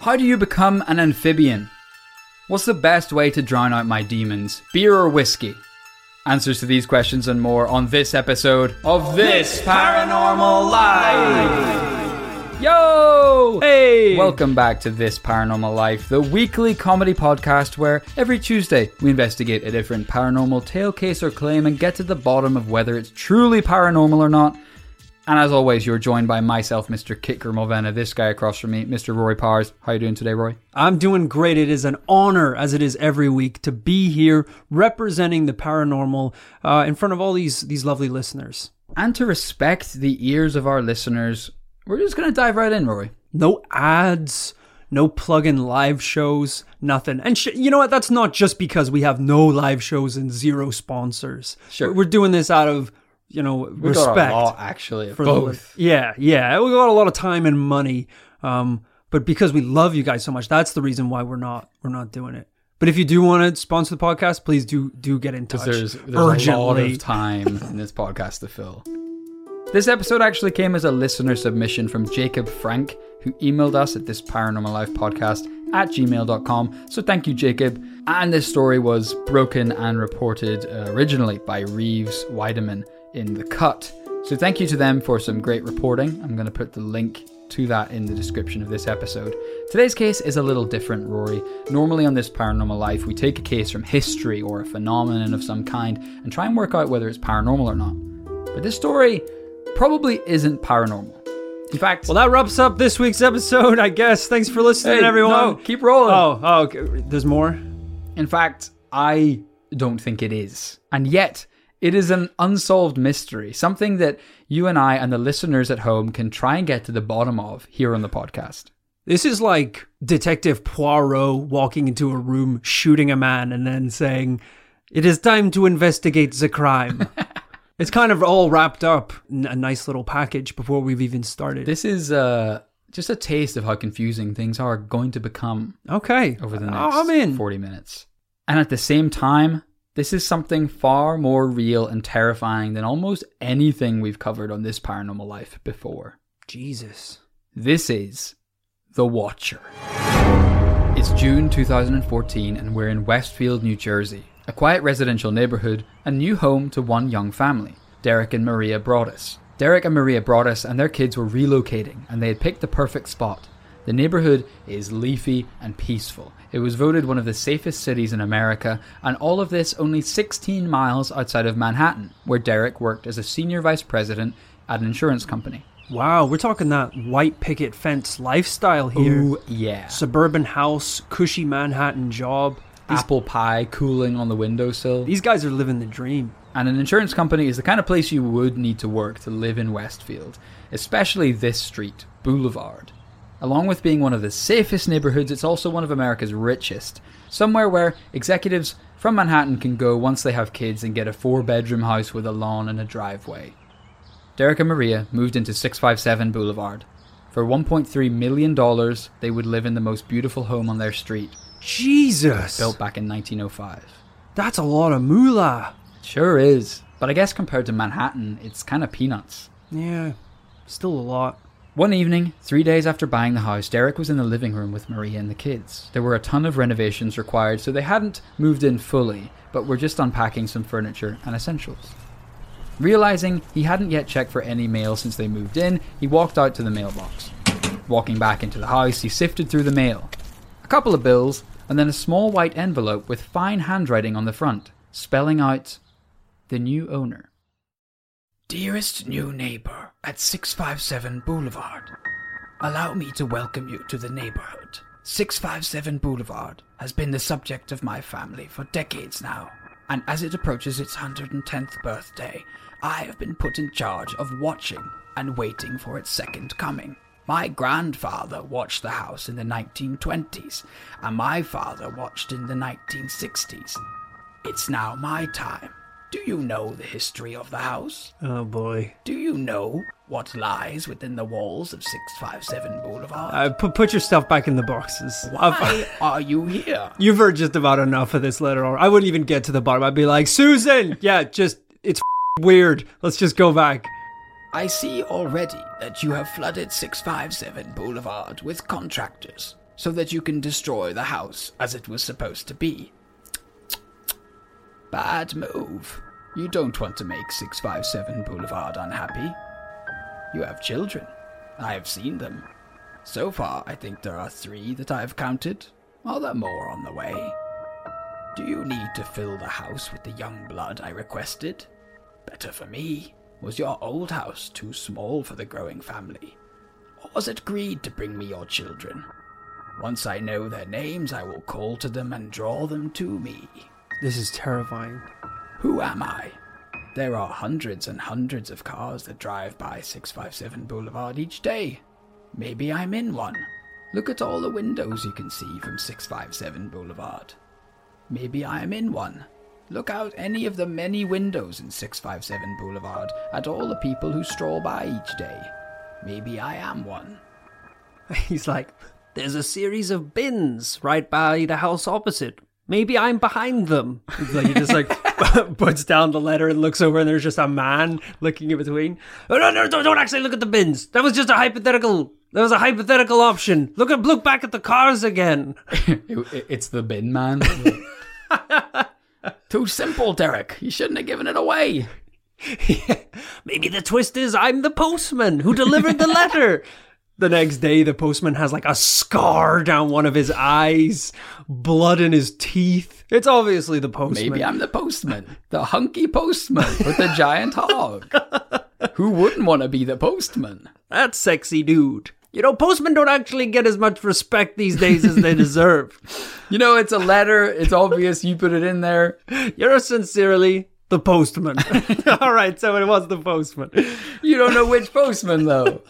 How do you become an amphibian? What's the best way to drown out my demons? Beer or whiskey? Answers to these questions and more on this episode of This Paranormal Life. Yo! Hey! Welcome back to This Paranormal Life, the weekly comedy podcast where every Tuesday we investigate a different paranormal tale, case, or claim and get to the bottom of whether it's truly paranormal or not. And as always, you're joined by myself, Mr. Kicker Mulvenna, this guy across from me, Mr. Rory Powers. How are you doing today, Roy? I'm doing great. It is an honor, as it is every week, to be here representing the paranormal uh, in front of all these these lovely listeners. And to respect the ears of our listeners, we're just going to dive right in, Rory. No ads, no plug-in live shows, nothing. And sh- you know what? That's not just because we have no live shows and zero sponsors. Sure. we're doing this out of you know We respect. got a lot, actually, of for the both. yeah, yeah. We got a lot of time and money, um, but because we love you guys so much, that's the reason why we're not we're not doing it. But if you do want to sponsor the podcast, please do do get in touch. Because there's, there's a lot of time in this podcast to fill. This episode actually came as a listener submission from Jacob Frank, who emailed us at this paranormal life podcast at gmail.com. So thank you, Jacob. And this story was broken and reported uh, originally by Reeves Wiedeman in The Cut. So thank you to them for some great reporting. I'm going to put the link to that in the description of this episode. Today's case is a little different, Rory. Normally on this paranormal life, we take a case from history or a phenomenon of some kind and try and work out whether it's paranormal or not. But this story probably isn't paranormal. In fact, Well, that wraps up this week's episode. I guess. Thanks for listening, Hey, everyone. no, keep rolling. Oh, oh, okay. there's more. In fact, I don't think it is. And yet, it is an unsolved mystery, something that you and I and the listeners at home can try and get to the bottom of here on the podcast. This is like Detective Poirot walking into a room, shooting a man, and then saying, "It is time to investigate the crime." it's kind of all wrapped up in a nice little package before we've even started. This is uh, just a taste of how confusing things are going to become okay, over the next I'm in. 40 minutes. And at the same time, this is something far more real and terrifying than almost anything we've covered on this paranormal life before. Jesus. This is The Watcher. It's June 2014 and we're in Westfield, New Jersey, a quiet residential neighborhood, a new home to one young family, Derek and Maria Broaddus. Derek and Maria Broaddus and their kids were relocating and they had picked the perfect spot. The neighborhood is leafy and peaceful. It was voted one of the safest cities in America, and all of this only 16 miles outside of Manhattan, where Derek worked as a senior vice president at an insurance company. Wow, we're talking that white picket fence lifestyle here. Ooh, yeah. Suburban house, cushy Manhattan job. These, apple pie cooling on the windowsill. these guys are living the dream. And an insurance company is the kind of place you would need to work to live in Westfield, especially this street, Boulevard. Along with being one of the safest neighborhoods, it's also one of America's richest. Somewhere where executives from Manhattan can go once they have kids and get a four bedroom house with a lawn and a driveway. Derek and Maria moved into 657 Boulevard. For $1.3 million, they would live in the most beautiful home on their street, Jesus. built back in 1905. That's a lot of moolah. Sure is. But I guess compared to Manhattan, it's kind of peanuts. Yeah, still a lot. One evening, three days after buying the house, Derek was in the living room with Maria and the kids. There were a ton of renovations required, so they hadn't moved in fully, but were just unpacking some furniture and essentials. Realizing he hadn't yet checked for any mail since they moved in, he walked out to the mailbox. Walking back into the house, he sifted through the mail. A couple of bills, and then a small white envelope with fine handwriting on the front, spelling out the new owner. Dearest new neighbor at 657 Boulevard, allow me to welcome you to the neighborhood. 657 Boulevard has been the subject of my family for decades now, and as it approaches its 110th birthday, I have been put in charge of watching and waiting for its second coming. My grandfather watched the house in the 1920s, and my father watched in the 1960s. It's now my time. Do you know the history of the house? Oh boy. Do you know what lies within the walls of 657 Boulevard? Uh, put put your stuff back in the boxes. Why are you here? You've heard just about enough of this letter. I wouldn't even get to the bottom. I'd be like, Susan, yeah, just it's weird. Let's just go back. I see already that you have flooded 657 Boulevard with contractors. so that you can destroy the house as it was supposed to be. Bad move. You don't want to make 657 Boulevard unhappy. You have children. I have seen them. So far, I think there are three that I have counted. Are there more on the way? Do you need to fill the house with the young blood I requested? Better for me. Was your old house too small for the growing family? Or was it greed to bring me your children? Once I know their names, I will call to them and draw them to me. This is terrifying. Who am I? There are hundreds and hundreds of cars that drive by 657 Boulevard each day. Maybe I'm in one. Look at all the windows you can see from 657 Boulevard. Maybe I am in one. Look out any of the many windows in 657 Boulevard at all the people who stroll by each day. Maybe I am one. He's like, there's a series of bins right by the house opposite. Maybe I'm behind them. It's like he just like puts down the letter and looks over, and there's just a man looking in between. Oh, no, no, don't, don't actually look at the bins. That was just a hypothetical. That was a hypothetical option. Look at look back at the cars again. it's the bin man. Too simple, Derek. You shouldn't have given it away. Maybe the twist is I'm the postman who delivered the letter. The next day, the postman has like a scar down one of his eyes, blood in his teeth. It's obviously the postman. Maybe I'm the postman, the hunky postman with the giant hog. Who wouldn't want to be the postman? That sexy dude. You know, postmen don't actually get as much respect these days as they deserve. you know, it's a letter. It's obvious you put it in there. You're sincerely the postman. All right, so it was the postman. You don't know which postman, though.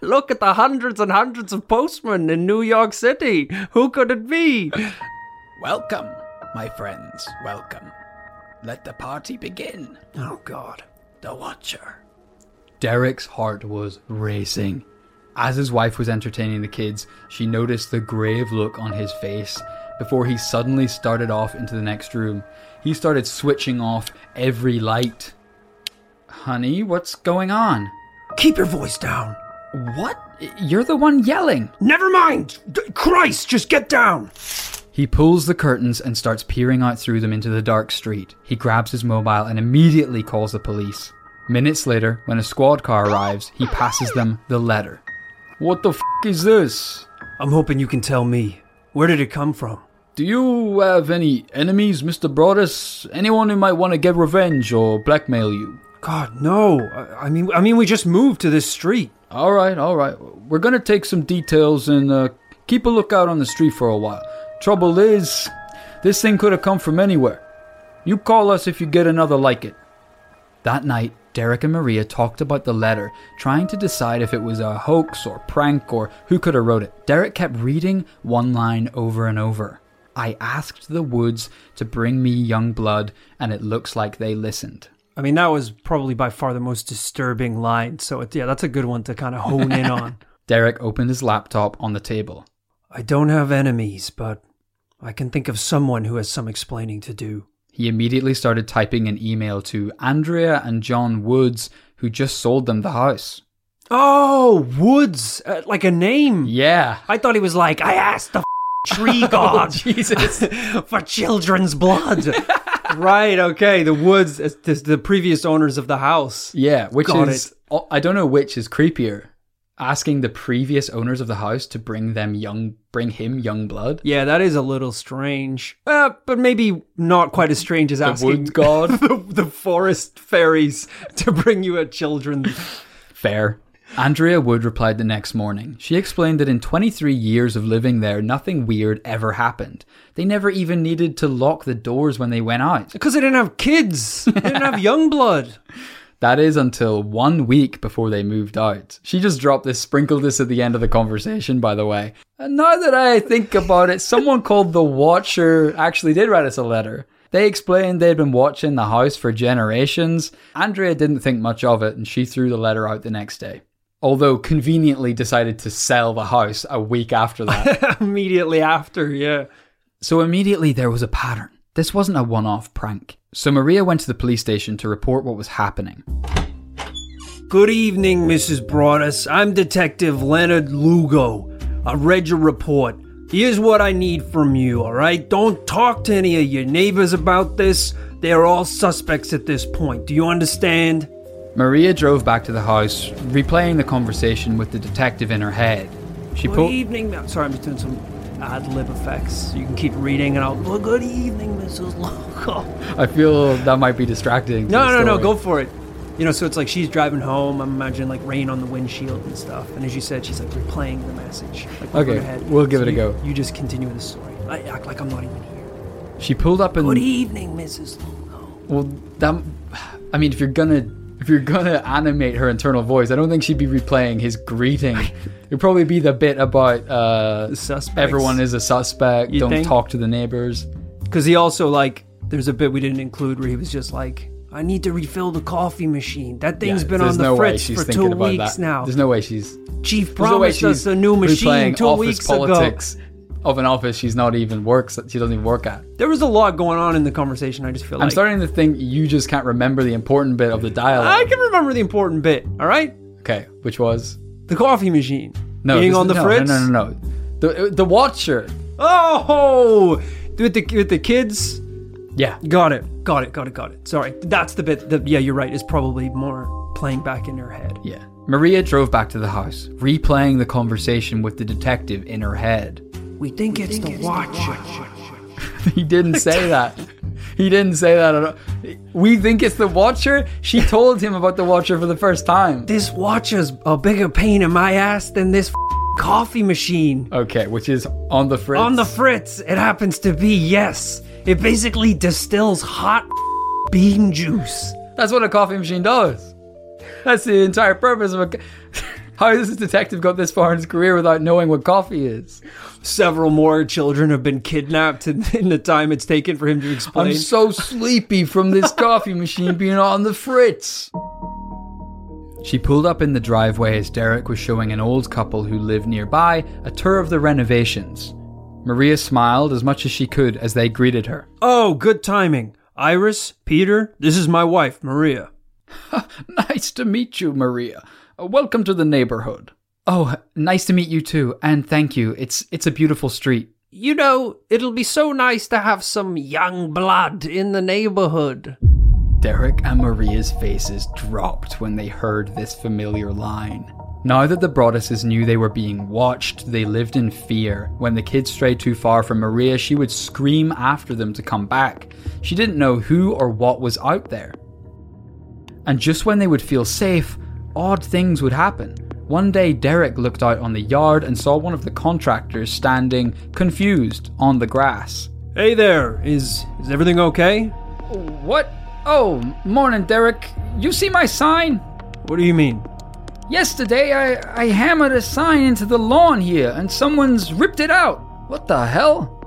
Look at the hundreds and hundreds of postmen in New York City. Who could it be? Welcome, my friends. Welcome. Let the party begin. Oh, God. The Watcher. Derek's heart was racing. As his wife was entertaining the kids, she noticed the grave look on his face before he suddenly started off into the next room. He started switching off every light. Honey, what's going on? Keep your voice down. What? You're the one yelling. Never mind. D- Christ, just get down. He pulls the curtains and starts peering out through them into the dark street. He grabs his mobile and immediately calls the police. Minutes later, when a squad car arrives, he passes them the letter. What the f is this? I'm hoping you can tell me. Where did it come from? Do you have any enemies, Mr. Broaddus? Anyone who might want to get revenge or blackmail you? God, no. I I mean, I mean, we just moved to this street. All right, all right. We're gonna take some details and uh, keep a lookout on the street for a while. Trouble is, this thing could have come from anywhere. You call us if you get another like it. That night, Derek and Maria talked about the letter, trying to decide if it was a hoax or prank or who could have wrote it. Derek kept reading one line over and over. I asked the woods to bring me young blood, and it looks like they listened. I mean, that was probably by far the most disturbing line. So, it, yeah, that's a good one to kind of hone in on. Derek opened his laptop on the table. I don't have enemies, but I can think of someone who has some explaining to do. He immediately started typing an email to Andrea and John Woods, who just sold them the house. Oh, Woods, uh, like a name. Yeah. I thought he was like, I asked the f- tree god Jesus. for children's blood. Right, okay. The Woods, is is the previous owners of the house. Yeah, which Got is oh, I don't know which is creepier. Asking the previous owners of the house to bring them young bring him young blood. Yeah, that is a little strange. Uh, but maybe not quite as strange as The asking god. the, the forest fairies to bring you a children. Fair. Andrea Wood replied the next morning. She explained that in 23 years of living there, nothing weird ever happened. They never even needed to lock the doors when they went out. Because they didn't have kids. They didn't have young blood. That is until one week before they moved out. She just dropped this, sprinkled this at the end of the conversation, by the way. And now that I think about it, someone called The Watcher actually did write us a letter. They explained they'd been watching the house for generations. Andrea didn't think much of it and she threw the letter out the next day. Although conveniently decided to sell the house a week after that. Immediately after, yeah. So immediately there was a pattern. This wasn't a one off prank. So Maria went to the police station to report what was happening. Good evening, Mrs. Broaddus. I'm Detective Leonard Lugo. I read your report. Here's what I need from you, alright? Don't talk to any of your neighbors about this. They are all suspects at this point. Do you understand? Maria drove back to the house, replaying the conversation with the detective in her head. She pulled Good pulled. evening. ma- Sorry, I'm just doing some ad lib effects. You can keep reading and I'll. Well, good evening, Mrs. Loco. I feel that might be distracting. No, the no, no, go for it. You know, so it's like she's driving home. I'm imagining like rain on the windshield and stuff. And as you said, she's like replaying the message. Like, Okay, her head. we'll give So it a you- go. You just continue the story. I act like I'm not even here. She pulled up and Good evening, Mrs. Loco. well, that. I mean, if you're gonna if you're gonna animate her internal voice, I don't think she'd be replaying his greeting. It'd probably be the bit about uh, suspects. everyone is a suspect. You don't think? talk to the neighbors. Because he also like, there's a bit we didn't include where he was just like, I need to refill the coffee machine. That thing's Yeah, been there's on the no way fritz she's for thinking two about weeks that. now. There's no way she's Chief there's no way promised us a new machine replaying two office weeks politics of an office she's not even works. She doesn't even work at. There was a lot going on in the conversation. I just feel like I'm starting to think you just can't remember the important bit of the dialogue. I can remember the important bit. All right, Okay, which was the coffee machine. no being on the no, fritz. No, no, no, no. The the Watcher. Oh, with the with the kids. Yeah, Got it. Got it. Got it. Got it. Sorry, that's the bit. that yeah, you're right. Is probably more playing back in her head. yeah. Maria drove back to the house, replaying the conversation with the detective in her head. We think it's the watcher. he didn't say that. He didn't say that at all. We think it's the Watcher. She told him about the Watcher for the first time. This watcher's a bigger pain in my ass than this f- coffee machine. Okay, which is on the fritz. On the fritz, it happens to be yes. It basically distills hot bean juice. That's what a coffee machine does. That's the entire purpose of a. How has this detective got this far in his career without knowing what coffee is? Several more children have been kidnapped in, in the time it's taken for him to explain. I'm so sleepy from this coffee machine being on the fritz. She pulled up in the driveway as Derek was showing an old couple who lived nearby a tour of the renovations. Maria smiled as much as she could as they greeted her. oh, good timing. Iris, Peter, this is my wife, Maria. Nice to meet you, Maria. Uh, Welcome to the neighborhood. Oh, nice to meet you too, and thank you. It's it's a beautiful street. You know, it'll be so nice to have some young blood in the neighborhood. Derek and Maria's faces dropped when they heard this familiar line. Now that the Broadduses knew they were being watched, they lived in fear. When the kids strayed too far from Maria, she would scream after them to come back. She didn't know who or what was out there. And just when they would feel safe, odd things would happen. One day, Derek looked out on the yard and saw one of the contractors standing, confused, on the grass. Hey there, is is everything okay? What? Oh, morning, Derek. You see my sign? What do you mean? Yesterday, I, I hammered a sign into the lawn here and someone's ripped it out. What the hell?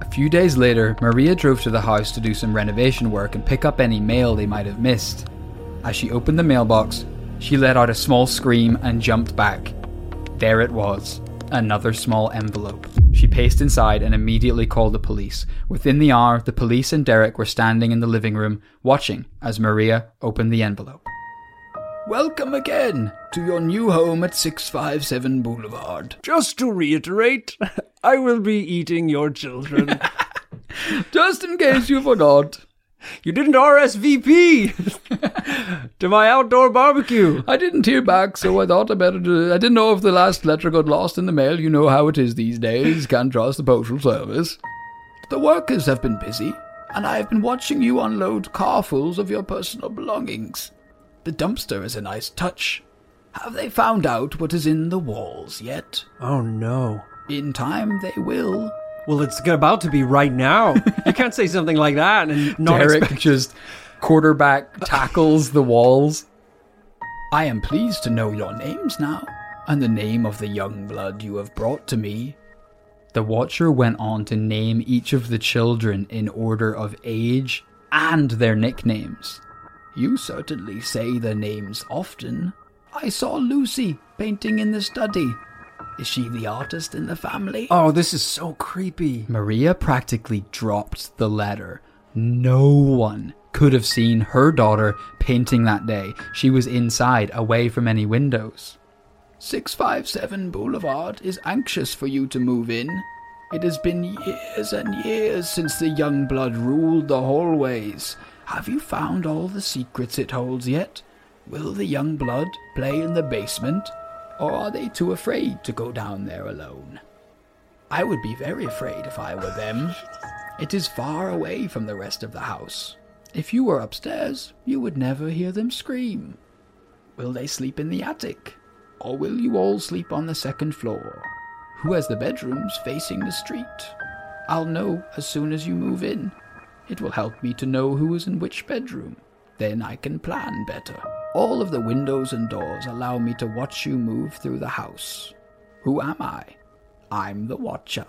A few days later, Maria drove to the house to do some renovation work and pick up any mail they might have missed. As she opened the mailbox, she let out a small scream and jumped back. There it was another small envelope. She paced inside and immediately called the police. Within the hour, the police and Derek were standing in the living room, watching as Maria opened the envelope. Welcome again to your new home at 657 Boulevard. Just to reiterate, I will be eating your children. Just in case you forgot, you didn't RSVP to my outdoor barbecue. I didn't hear back, so I thought I better do I didn't know if the last letter got lost in the mail. You know how it is these days. Can't trust the postal service. The workers have been busy, and I have been watching you unload carfuls of your personal belongings. The dumpster is a nice touch. Have they found out what is in the walls yet? Oh no. In time they will. Well, it's about to be right now. you can't say something like that and not Derek expect. just quarterback tackles the walls. I am pleased to know your names now, and the name of the young blood you have brought to me. The Watcher went on to name each of the children in order of age and their nicknames. You certainly say their names often. I saw Lucy painting in the study. Is she the artist in the family? Oh, this is so creepy. Maria practically dropped the letter. No one could have seen her daughter painting that day. She was inside, away from any windows. 657 Boulevard is anxious for you to move in. It has been years and years since the young blood ruled the hallways. Have you found all the secrets it holds yet? Will the young blood play in the basement, or are they too afraid to go down there alone? I would be very afraid if I were them. It is far away from the rest of the house. If you were upstairs, you would never hear them scream. Will they sleep in the attic? Or will you all sleep on the second floor? Who has the bedrooms facing the street? I'll know as soon as you move in. It will help me to know who is in which bedroom. Then I can plan better. All of the windows and doors allow me to watch you move through the house. Who am I? I'm the Watcher,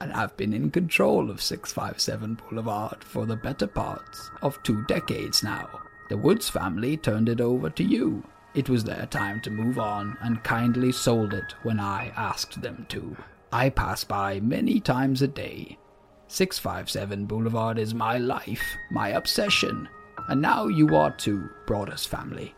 and I've been in control of 657 Boulevard for the better parts of two decades now. The Woods family turned it over to you. It was their time to move on and kindly sold it when I asked them to. I pass by many times a day. 657 Boulevard is my life, my obsession, and now you are too, Broaddus family.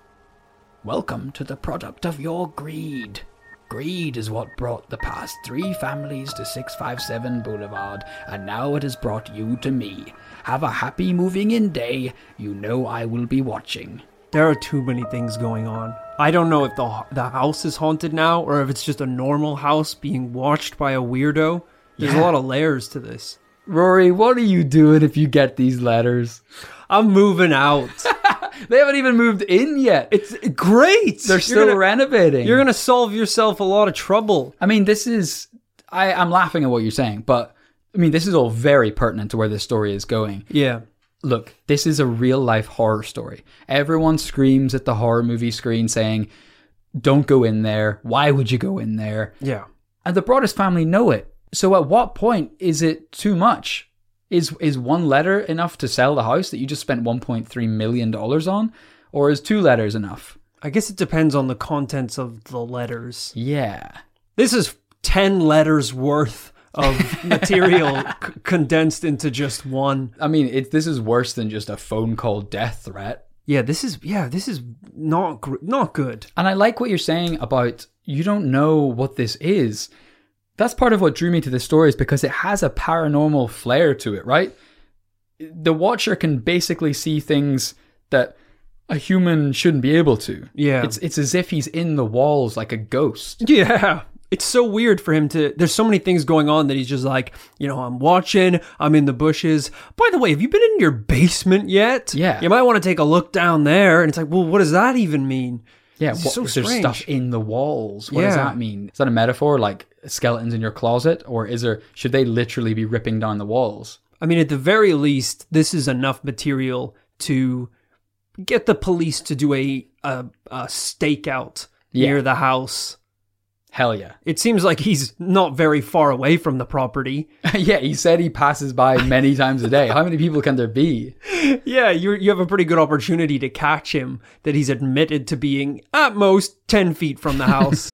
Welcome to the product of your greed. Greed is what brought the past three families to 657 Boulevard, and now it has brought you to me. Have a happy moving in day. You know I will be watching. There are too many things going on. I don't know if the the house is haunted now or if it's just a normal house being watched by a weirdo. There's a lot of layers to this. Rory, what are you doing if you get these letters? I'm moving out. They haven't even moved in yet. it's great. They're still gonna- renovating. You're gonna solve yourself a lot of trouble. I mean, this is. I, I'm laughing at what you're saying, but I mean, this is all very pertinent to where this story is going. Yeah. Look, this is a real life horror story. Everyone screams at the horror movie screen saying, Don't go in there. Why would you go in there? Yeah. And the Broaddus family know it. So at what point is it too much? Is is one letter enough to sell the house that you just spent 1.3 million dollars on, or is two letters enough? I guess it depends on the contents of the letters. Yeah. This is 10 letters worth of material c- condensed into just one. I mean, it, this is worse than just a phone call death threat. Yeah, this is yeah, this is not gr- not good. And I like what you're saying about you don't know what this is. That's part of what drew me to the story is because it has a paranormal flair to it, right? The watcher can basically see things that a human shouldn't be able to. Yeah. It's it's as if he's in the walls like a ghost. Yeah. It's so weird for him to. There's so many things going on that he's just like, you know, I'm watching, I'm in the bushes. By the way, have you been in your basement yet? Yeah. You might want to take a look down there. And it's like, well, what does that even mean? Yeah, what, so is there strange. stuff in the walls? What does that mean? Is that a metaphor like skeletons in your closet or is there should they literally be ripping down the walls? I mean, at the very least, this is enough material to get the police to do a a, a stakeout Yeah. near the house. Hell yeah. It seems like he's not very far away from the property. yeah, he said he passes by many times a day. How many people can there be? yeah, you you have a pretty good opportunity to catch him that he's admitted to being at most 10 feet from the house.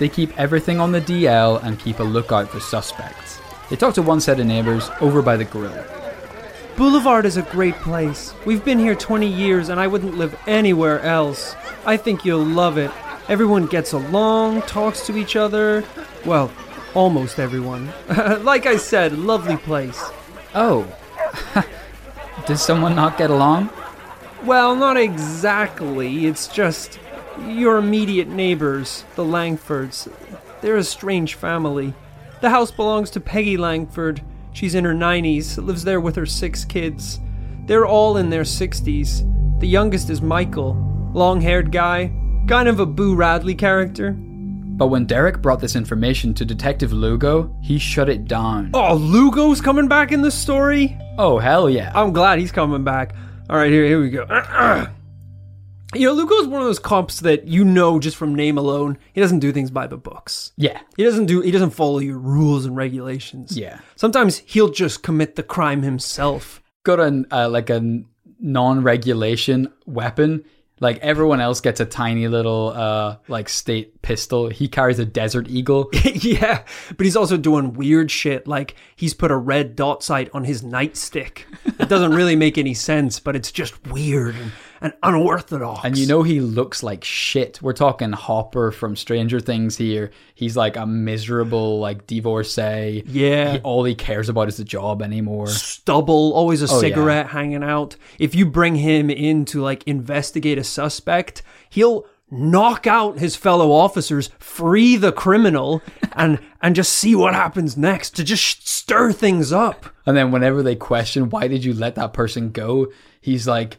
They keep everything on the DL and keep a lookout for suspects. They talk to one set of neighbors over by the grill. Boulevard is a great place. We've been here 20 years and I wouldn't live anywhere else. I think you'll love it. Everyone gets along, talks to each other. Well, almost everyone. like I said, lovely place. Oh, does someone not get along? Well, not exactly. It's just your immediate neighbors, the Langfords. They're a strange family. The house belongs to Peggy Langford. She's in her 90s, lives there with her six kids. They're all in their 60s. The youngest is Michael, long haired guy, kind of a Boo Radley character. But when Derek brought this information to Detective Lugo, he shut it down. Oh, Lugo's coming back in the story? Oh, hell yeah. I'm glad he's coming back. All right, here, here we go. you know, Lugo's one of those cops that you know just from name alone. He doesn't do things by the books. Yeah. He doesn't do. He doesn't follow your rules and regulations. Yeah. Sometimes he'll just commit the crime himself. Got an uh, like a non-regulation weapon. Like everyone else gets a tiny little uh like state pistol. He carries a desert eagle. yeah, but he's also doing weird shit. Like he's put a red dot sight on his nightstick. It doesn't really make any sense, but it's just weird and, and unorthodox. And you know he looks like shit. We're talking Hopper from Stranger Things here. He's like a miserable like divorcee. Yeah. He, all he cares about is the job anymore. stubble, always a Oh, yeah. cigarette hanging out. If you bring him in to like investigate a suspect, he'll knock out his fellow officers, free the criminal, and and just see what happens next to just stir things up. And then whenever they question why did you let that person go, he's like, "I-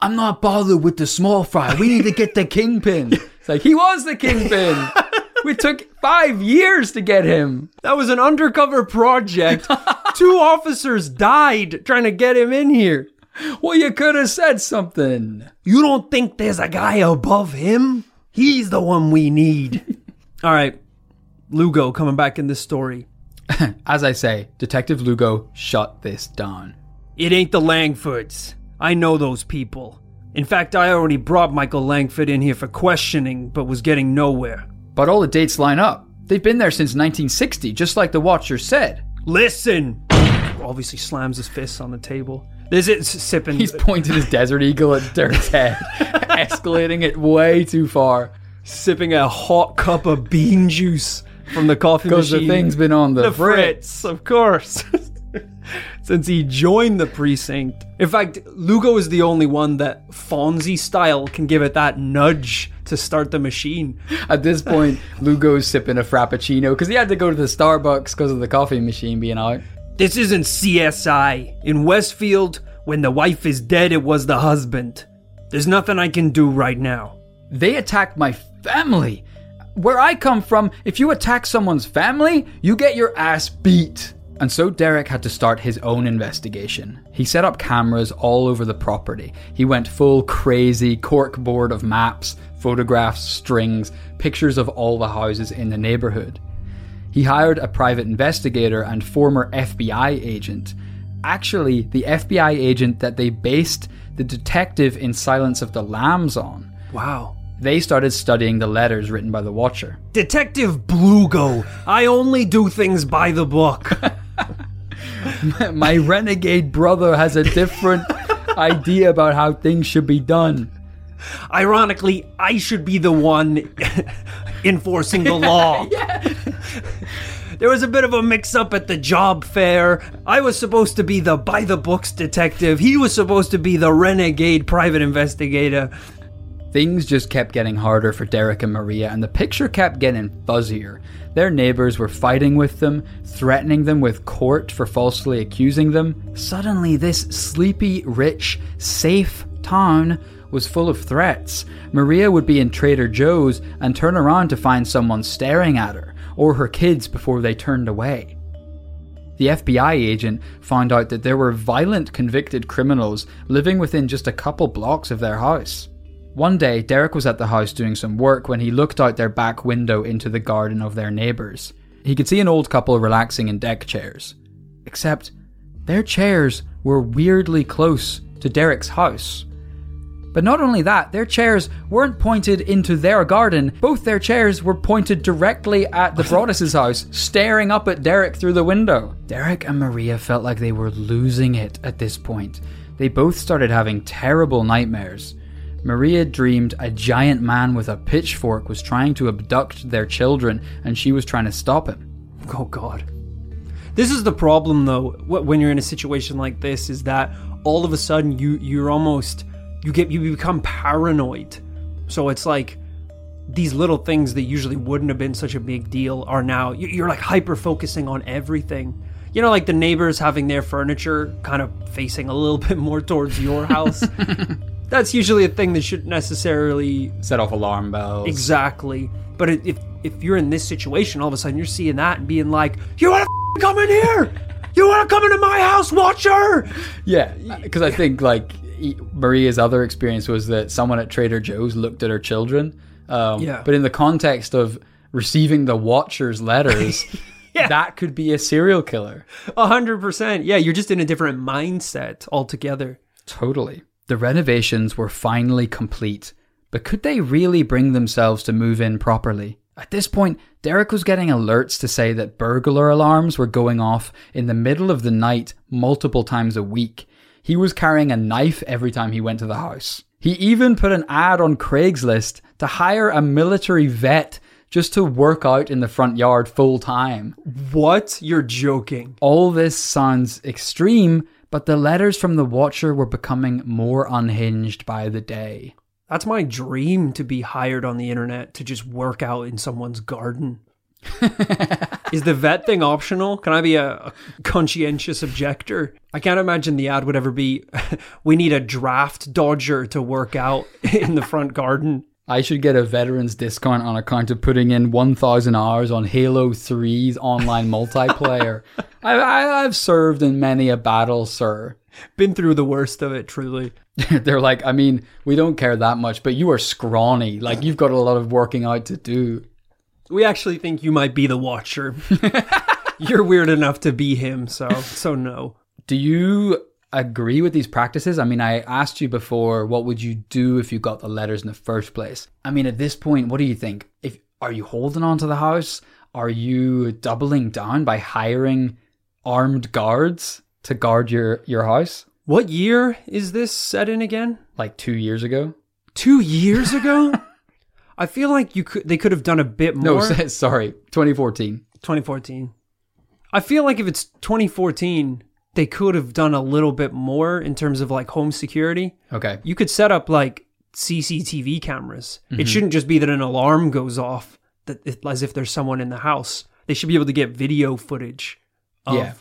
"I'm not bothered with the small fry. We need to get the kingpin." It's like he was the kingpin. we took five years to get him. That was an undercover project. Two officers died trying to get him in here. Well, you could have said something. You don't think there's a guy above him? He's the one we need. All right, Lugo coming back in this story. As I say, Detective Lugo shut this down. It ain't the Langfords. I know those people. In fact, I already brought Michael Langford in here for questioning, but was getting nowhere. But all the dates line up. They've been there since 1960, just like the Watcher said. Listen! Obviously slams his fists on the table. This is sipping. He's pointing his Desert Eagle at Derek's head, escalating it way too far. sipping a hot cup of bean juice from the coffee machine. Because the thing's been on the, the fritz. Fritz, of course. Since he joined the precinct. In fact, Lugo is the only one that Fonzie style can give it that nudge to start the machine. At this point, Lugo's sipping a Frappuccino because he had to go to the Starbucks because of the coffee machine being out. This isn't CSI. In Westfield, when the wife is dead, it was the husband. There's nothing I can do right now. They attacked my family. Where I come from, if you attack someone's family, you get your ass beat. And so Derek had to start his own investigation. He set up cameras all over the property. He went full crazy corkboard of maps, photographs, strings, pictures of all the houses in the neighborhood. He hired a private investigator and former FBI agent. Actually, the FBI agent that they based the detective in Silence of the Lambs on. Wow. They started studying the letters written by the Watcher. Detective Blugo. I only do things by the book. My renegade brother has a different idea about how things should be done. Ironically, I should be the one enforcing the law. There was a bit of a mix up at the job fair. I was supposed to be the by the books detective. He was supposed to be the renegade private investigator. Things just kept getting harder for Derek and Maria, and the picture kept getting fuzzier. Their neighbors were fighting with them, threatening them with court for falsely accusing them. Suddenly, this sleepy, rich, safe town was full of threats. Maria would be in Trader Joe's and turn around to find someone staring at her, or her kids before they turned away. The FBI agent found out that there were violent convicted criminals living within just a couple blocks of their house. One day, Derek was at the house doing some work when he looked out their back window into the garden of their neighbours. He could see an old couple relaxing in deck chairs. Except, their chairs were weirdly close to Derek's house. But not only that, their chairs weren't pointed into their garden, both their chairs were pointed directly at the Broaddus's house, staring up at Derek through the window. Derek and Maria felt like they were losing it at this point. They both started having terrible nightmares. Maria dreamed a giant man with a pitchfork was trying to abduct their children and she was trying to stop him. Oh God. This is the problem, though. When you're in a situation like this, is that all of a sudden you you're almost you get you become paranoid. So it's like these little things that usually wouldn't have been such a big deal are now you're like hyper focusing on everything. You know, like the neighbors having their furniture kind of facing a little bit more towards your house. That's usually a thing that shouldn't necessarily Set off alarm bells. Exactly. But if if you're in this situation, all of a sudden you're seeing that and being like, "You want to come in here? You want to come into my house, Watcher?" Yeah, because I think like Maria's other experience was that someone at Trader Joe's looked at her children. Um, Yeah. But in the context of receiving the Watcher's letters, that could be a serial killer. A hundred percent. Yeah, you're just in a different mindset altogether. Totally. The renovations were finally complete, but could they really bring themselves to move in properly? At this point, Derek was getting alerts to say that burglar alarms were going off in the middle of the night multiple times a week. He was carrying a knife every time he went to the house. He even put an ad on Craigslist to hire a military vet just to work out in the front yard full time. What? You're joking. All this sounds extreme, but the letters from the Watcher were becoming more unhinged by the day. That's my dream to be hired on the internet to just work out in someone's garden. Is the vet thing optional? Can I be a, a conscientious objector? I can't imagine the ad would ever be we need a draft dodger to work out in the front garden. I should get a veteran's discount on account of putting in 1,000 hours on Halo 3's online multiplayer. I, I, I've served in many a battle, sir. Been through the worst of it, truly. They're like, I mean, we don't care that much, but you are scrawny. Like, you've got a lot of working out to do. We actually think you might be the watcher. You're weird enough to be him, so so no. Do you agree with these practices? I mean, I asked you before, what would you do if you got the letters in the first place? I mean, at this point, what do you think? If are you holding on to the house? Are you doubling down by hiring armed guards to guard your your house? What year is this set in again? Like two years ago? Two years ago? I feel like you could they could have done a bit more. No, sorry, 2014. 2014. I feel like if it's 2014, they could have done a little bit more in terms of like home security. Okay. You could set up like CCTV cameras. Mm-hmm. It shouldn't just be that an alarm goes off that it, as if there's someone in the house. They should be able to get video footage of Yeah.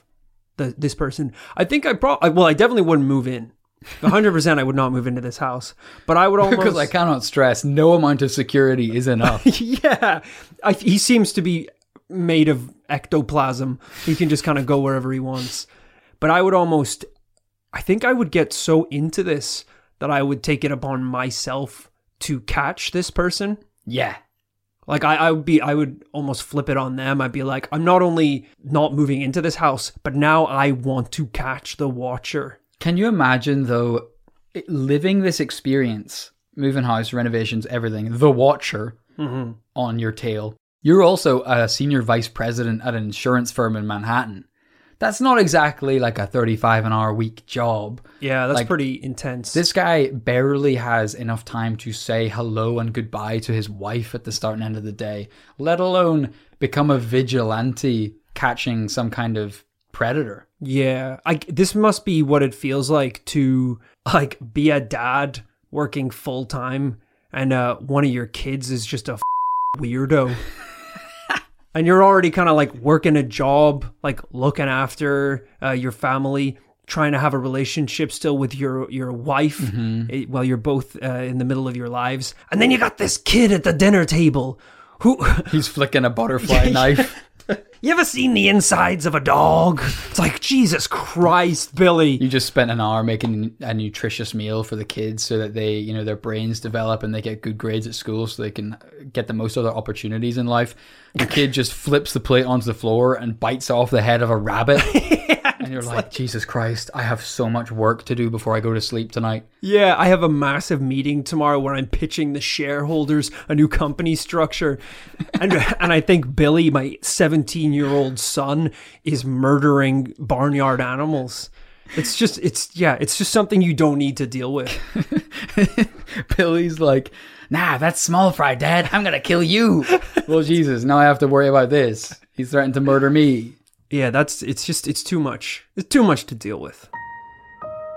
the this person. I think I probably well, I definitely wouldn't move in. 100% I would not move into this house. But I would almost Because I cannot stress, no amount of security is enough. yeah, I, he seems to be made of ectoplasm. He can just kind of go wherever he wants. But I would almost, I think I would get so into this that I would take it upon myself to catch this person. yeah. Like I, I would be, I would almost flip it on them. I'd be like, I'm not only not moving into this house, but now I want to catch the watcher. Can you imagine though living this experience, moving house, renovations, everything, the watcher mm-hmm. on your tail? You're also a senior vice president at an insurance firm in Manhattan. That's not exactly like a 35 an hour week job. Yeah, that's Like, pretty intense. This guy barely has enough time to say hello and goodbye to his wife at the start and end of the day, let alone become a vigilante catching some kind of predator. Yeah, I this must be what it feels like to like be a dad working full time, and uh, one of your kids is just a f- weirdo, and you're already kind of like working a job, like looking after uh, your family, trying to have a relationship still with your your wife eh, while you're both uh, in the middle of your lives, and then you got this kid at the dinner table who. He's flicking a butterfly knife. You ever seen the insides of a dog? It's like Jesus Christ, Billy. You just spent an hour making a nutritious meal for the kids so that they, you know, their brains develop and they get good grades at school so they can get the most of their opportunities in life. The kid just flips the plate onto the floor and bites off the head of a rabbit. and you're like, Jesus Christ, I have so much work to do before I go to sleep tonight. Yeah, I have a massive meeting tomorrow where I'm pitching the shareholders a new company structure. And and I think Billy, my 17-year-old son, is murdering barnyard animals. It's just it's yeah, it's just something you don't need to deal with. Billy's like, nah, that's small fry, Dad. I'm going to kill you. well, Jesus, now I have to worry about this. He's threatened to murder me. Yeah, that's it's just it's too much. It's too much to deal with.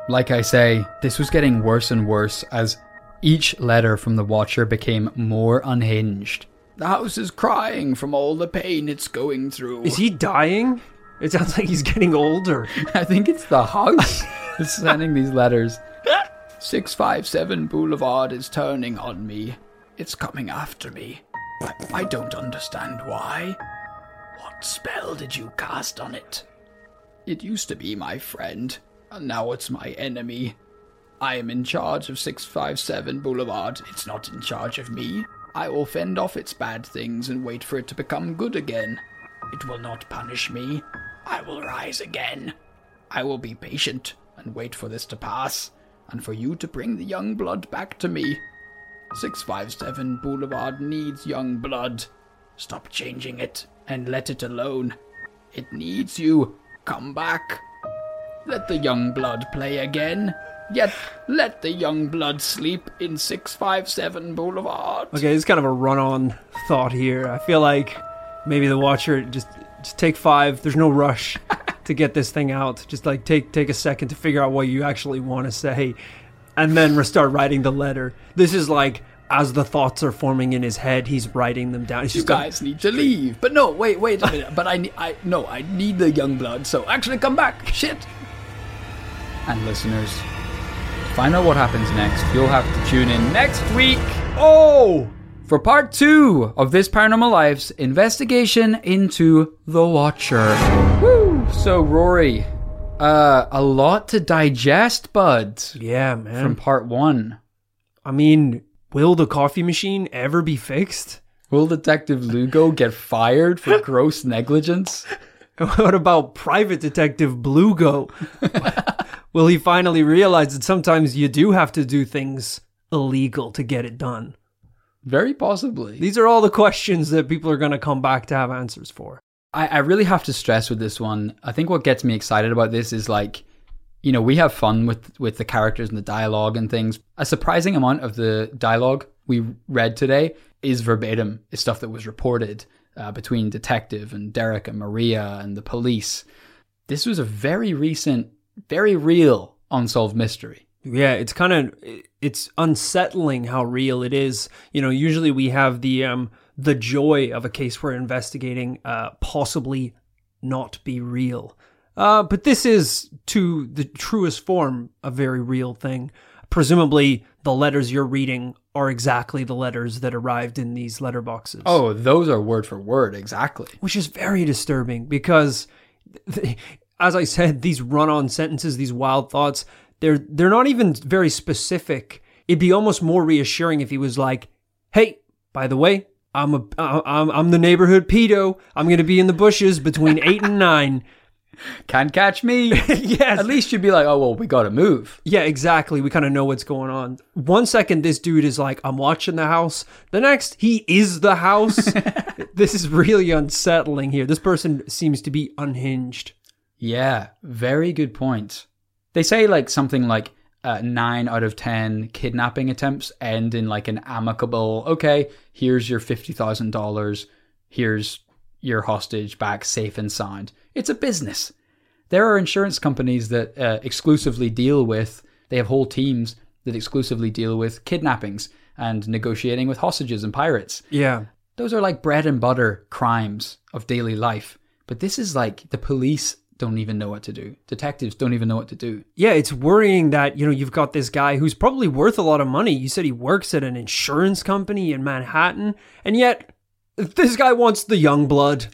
Like I say, this was getting worse and worse as each letter from the Watcher became more unhinged. The house is crying from all the pain it's going through. Is he dying? It sounds like he's getting older. I think it's the house that's sending these letters. 657 Boulevard is turning on me. It's coming after me. I, I don't understand why. Spell did you cast on it? It used to be my friend, and now it's my enemy. I am in charge of 657 Boulevard. It's not in charge of me. I will fend off its bad things and wait for it to become good again. It will not punish me. I will rise again. I will be patient and wait for this to pass, and for you to bring the young blood back to me. 657 Boulevard needs young blood. Stop changing it and let it alone. It needs you. Come back. Let the young blood play again. Yet let the young blood sleep in 657 Boulevard. Okay, it's kind of a run-on thought here. I feel like maybe the watcher just just take five. There's no rush to get this thing out. Just like take take a second to figure out what you actually want to say, and then restart writing the letter. This is like as the thoughts are forming in his head, he's writing them down. He's You just got- guys need to leave. But no, wait, wait a minute. but I, ne- I, no, I need the young blood. So actually, come back. Shit. And listeners, find out what happens next. You'll have to tune in next week. Oh, for part two of this Paranormal Lives investigation into the Watcher. Woo! So Rory, uh, a lot to digest, bud. yeah, man. From part one. I mean, will the coffee machine ever be fixed? Will Detective Lugo get fired for gross negligence? What about private detective Blugo? Will he finally realize that sometimes you do have to do things illegal to get it done? Very possibly. These are all the questions that people are going to come back to have answers for. I, I really have to stress with this one. I think what gets me excited about this is like, you know, we have fun with with the characters and the dialogue and things. A surprising amount of the dialogue we read today is verbatim. Is stuff that was reported uh, between detective and Derek and Maria and the police. This was a very recent, very real unsolved mystery. Yeah, it's kind of it's unsettling how real it is. You know, usually we have the um the joy of a case we're investigating uh possibly not be real. Uh but this is to the truest form a very real thing. Presumably the letters you're reading are exactly the letters that arrived in these letterboxes. Oh, those are word for word, exactly. which is very disturbing because th- as i said these run-on sentences these wild thoughts they're they're not even very specific it'd be almost more reassuring if he was like hey by the way i'm a i'm, I'm the neighborhood pedo i'm going to be in the bushes between 8 and 9 Can't catch me. yes At least you'd be like, oh well, we got to move. yeah exactly we kind of know what's going on one second this dude is like i'm watching the house the next he is the house this is really unsettling here this person seems to be unhinged Yeah, very good point. They say like something like uh, nine out of ten kidnapping attempts end in like an amicable. Okay, here's your fifty thousand dollars. Here's your hostage back safe and sound. It's a business. There are insurance companies that uh, exclusively deal with. They have whole teams that exclusively deal with kidnappings and negotiating with hostages and pirates. Yeah. Those are like bread and butter crimes of daily life. But this is like the police don't even know what to do. Detectives don't even know what to do. Yeah, it's worrying that, you know, you've got this guy who's probably worth a lot of money. You said he works at an insurance company in Manhattan, and yet this guy wants the young blood,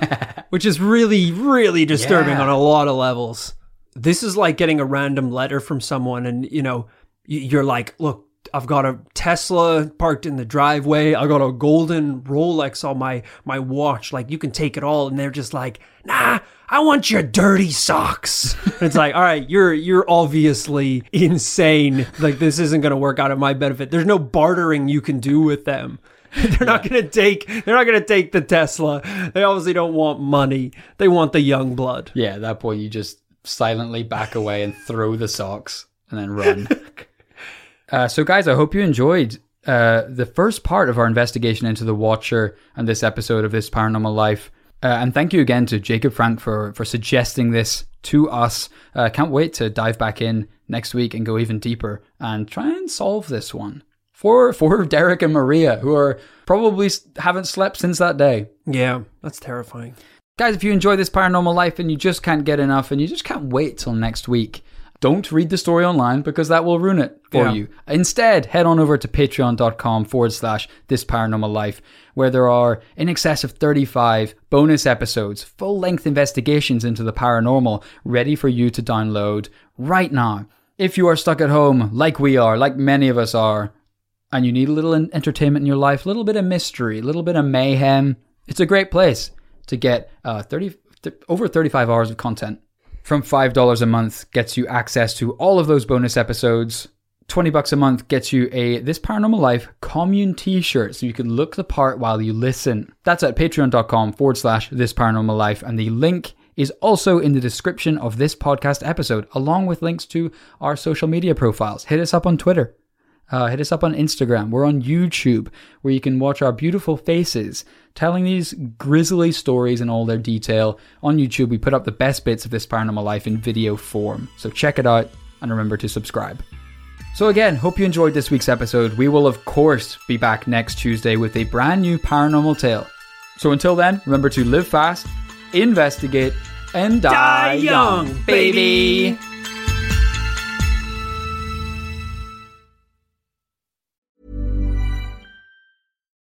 which is really, really disturbing Yeah. on a lot of levels. This is like getting a random letter from someone, and, you know, you're like, look, I've got a Tesla parked in the driveway. I got a golden Rolex on my my watch. Like you can take it all, and they're just like, "Nah, I want your dirty socks." It's like, all right, you're you're obviously insane. Like this isn't going to work out in my benefit. There's no bartering you can do with them. they're not going to take. They're not going to take the Tesla. They obviously don't want money. They want the young blood. Yeah, at that point you just silently back away and throw the socks and then run. uh, so, guys, I hope you enjoyed uh, the first part of our investigation into the Watcher and this episode of this Paranormal Life. Uh, and thank you again to Jacob Frank for for suggesting this to us. Uh, can't wait to dive back in next week and go even deeper and try and solve this one for for Derek and Maria, who are probably haven't slept since that day. Yeah, that's terrifying. Guys, if you enjoy this paranormal life and you just can't get enough and you just can't wait till next week, don't read the story online because that will ruin it for Yeah. you. Instead, head on over to patreon.com forward slash this paranormal life, where there are in excess of 35 bonus episodes, full length investigations into the paranormal ready for you to download right now. If you are stuck at home, like we are, like many of us are, and you need a little entertainment in your life, a little bit of mystery, a little bit of mayhem, it's a great place to get uh, 30, th- over 35 hours of content. From $5 a month gets you access to all of those bonus episodes. 20 bucks a month gets you a This Paranormal Life commune t-shirt so you can look the part while you listen. That's at patreon.com forward slash This Paranormal Life and the link is also in the description of this podcast episode along with links to our social media profiles. Hit us up on Twitter. Uh, hit us up on Instagram. We're on YouTube, where you can watch our beautiful faces telling these grisly stories in all their detail. On YouTube, we put up the best bits of this paranormal life in video form. So check it out and remember to subscribe. So, again, hope you enjoyed this week's episode. We will, of course, be back next Tuesday with a brand new paranormal tale. So, until then, remember to live fast, investigate, and die, Die young, baby.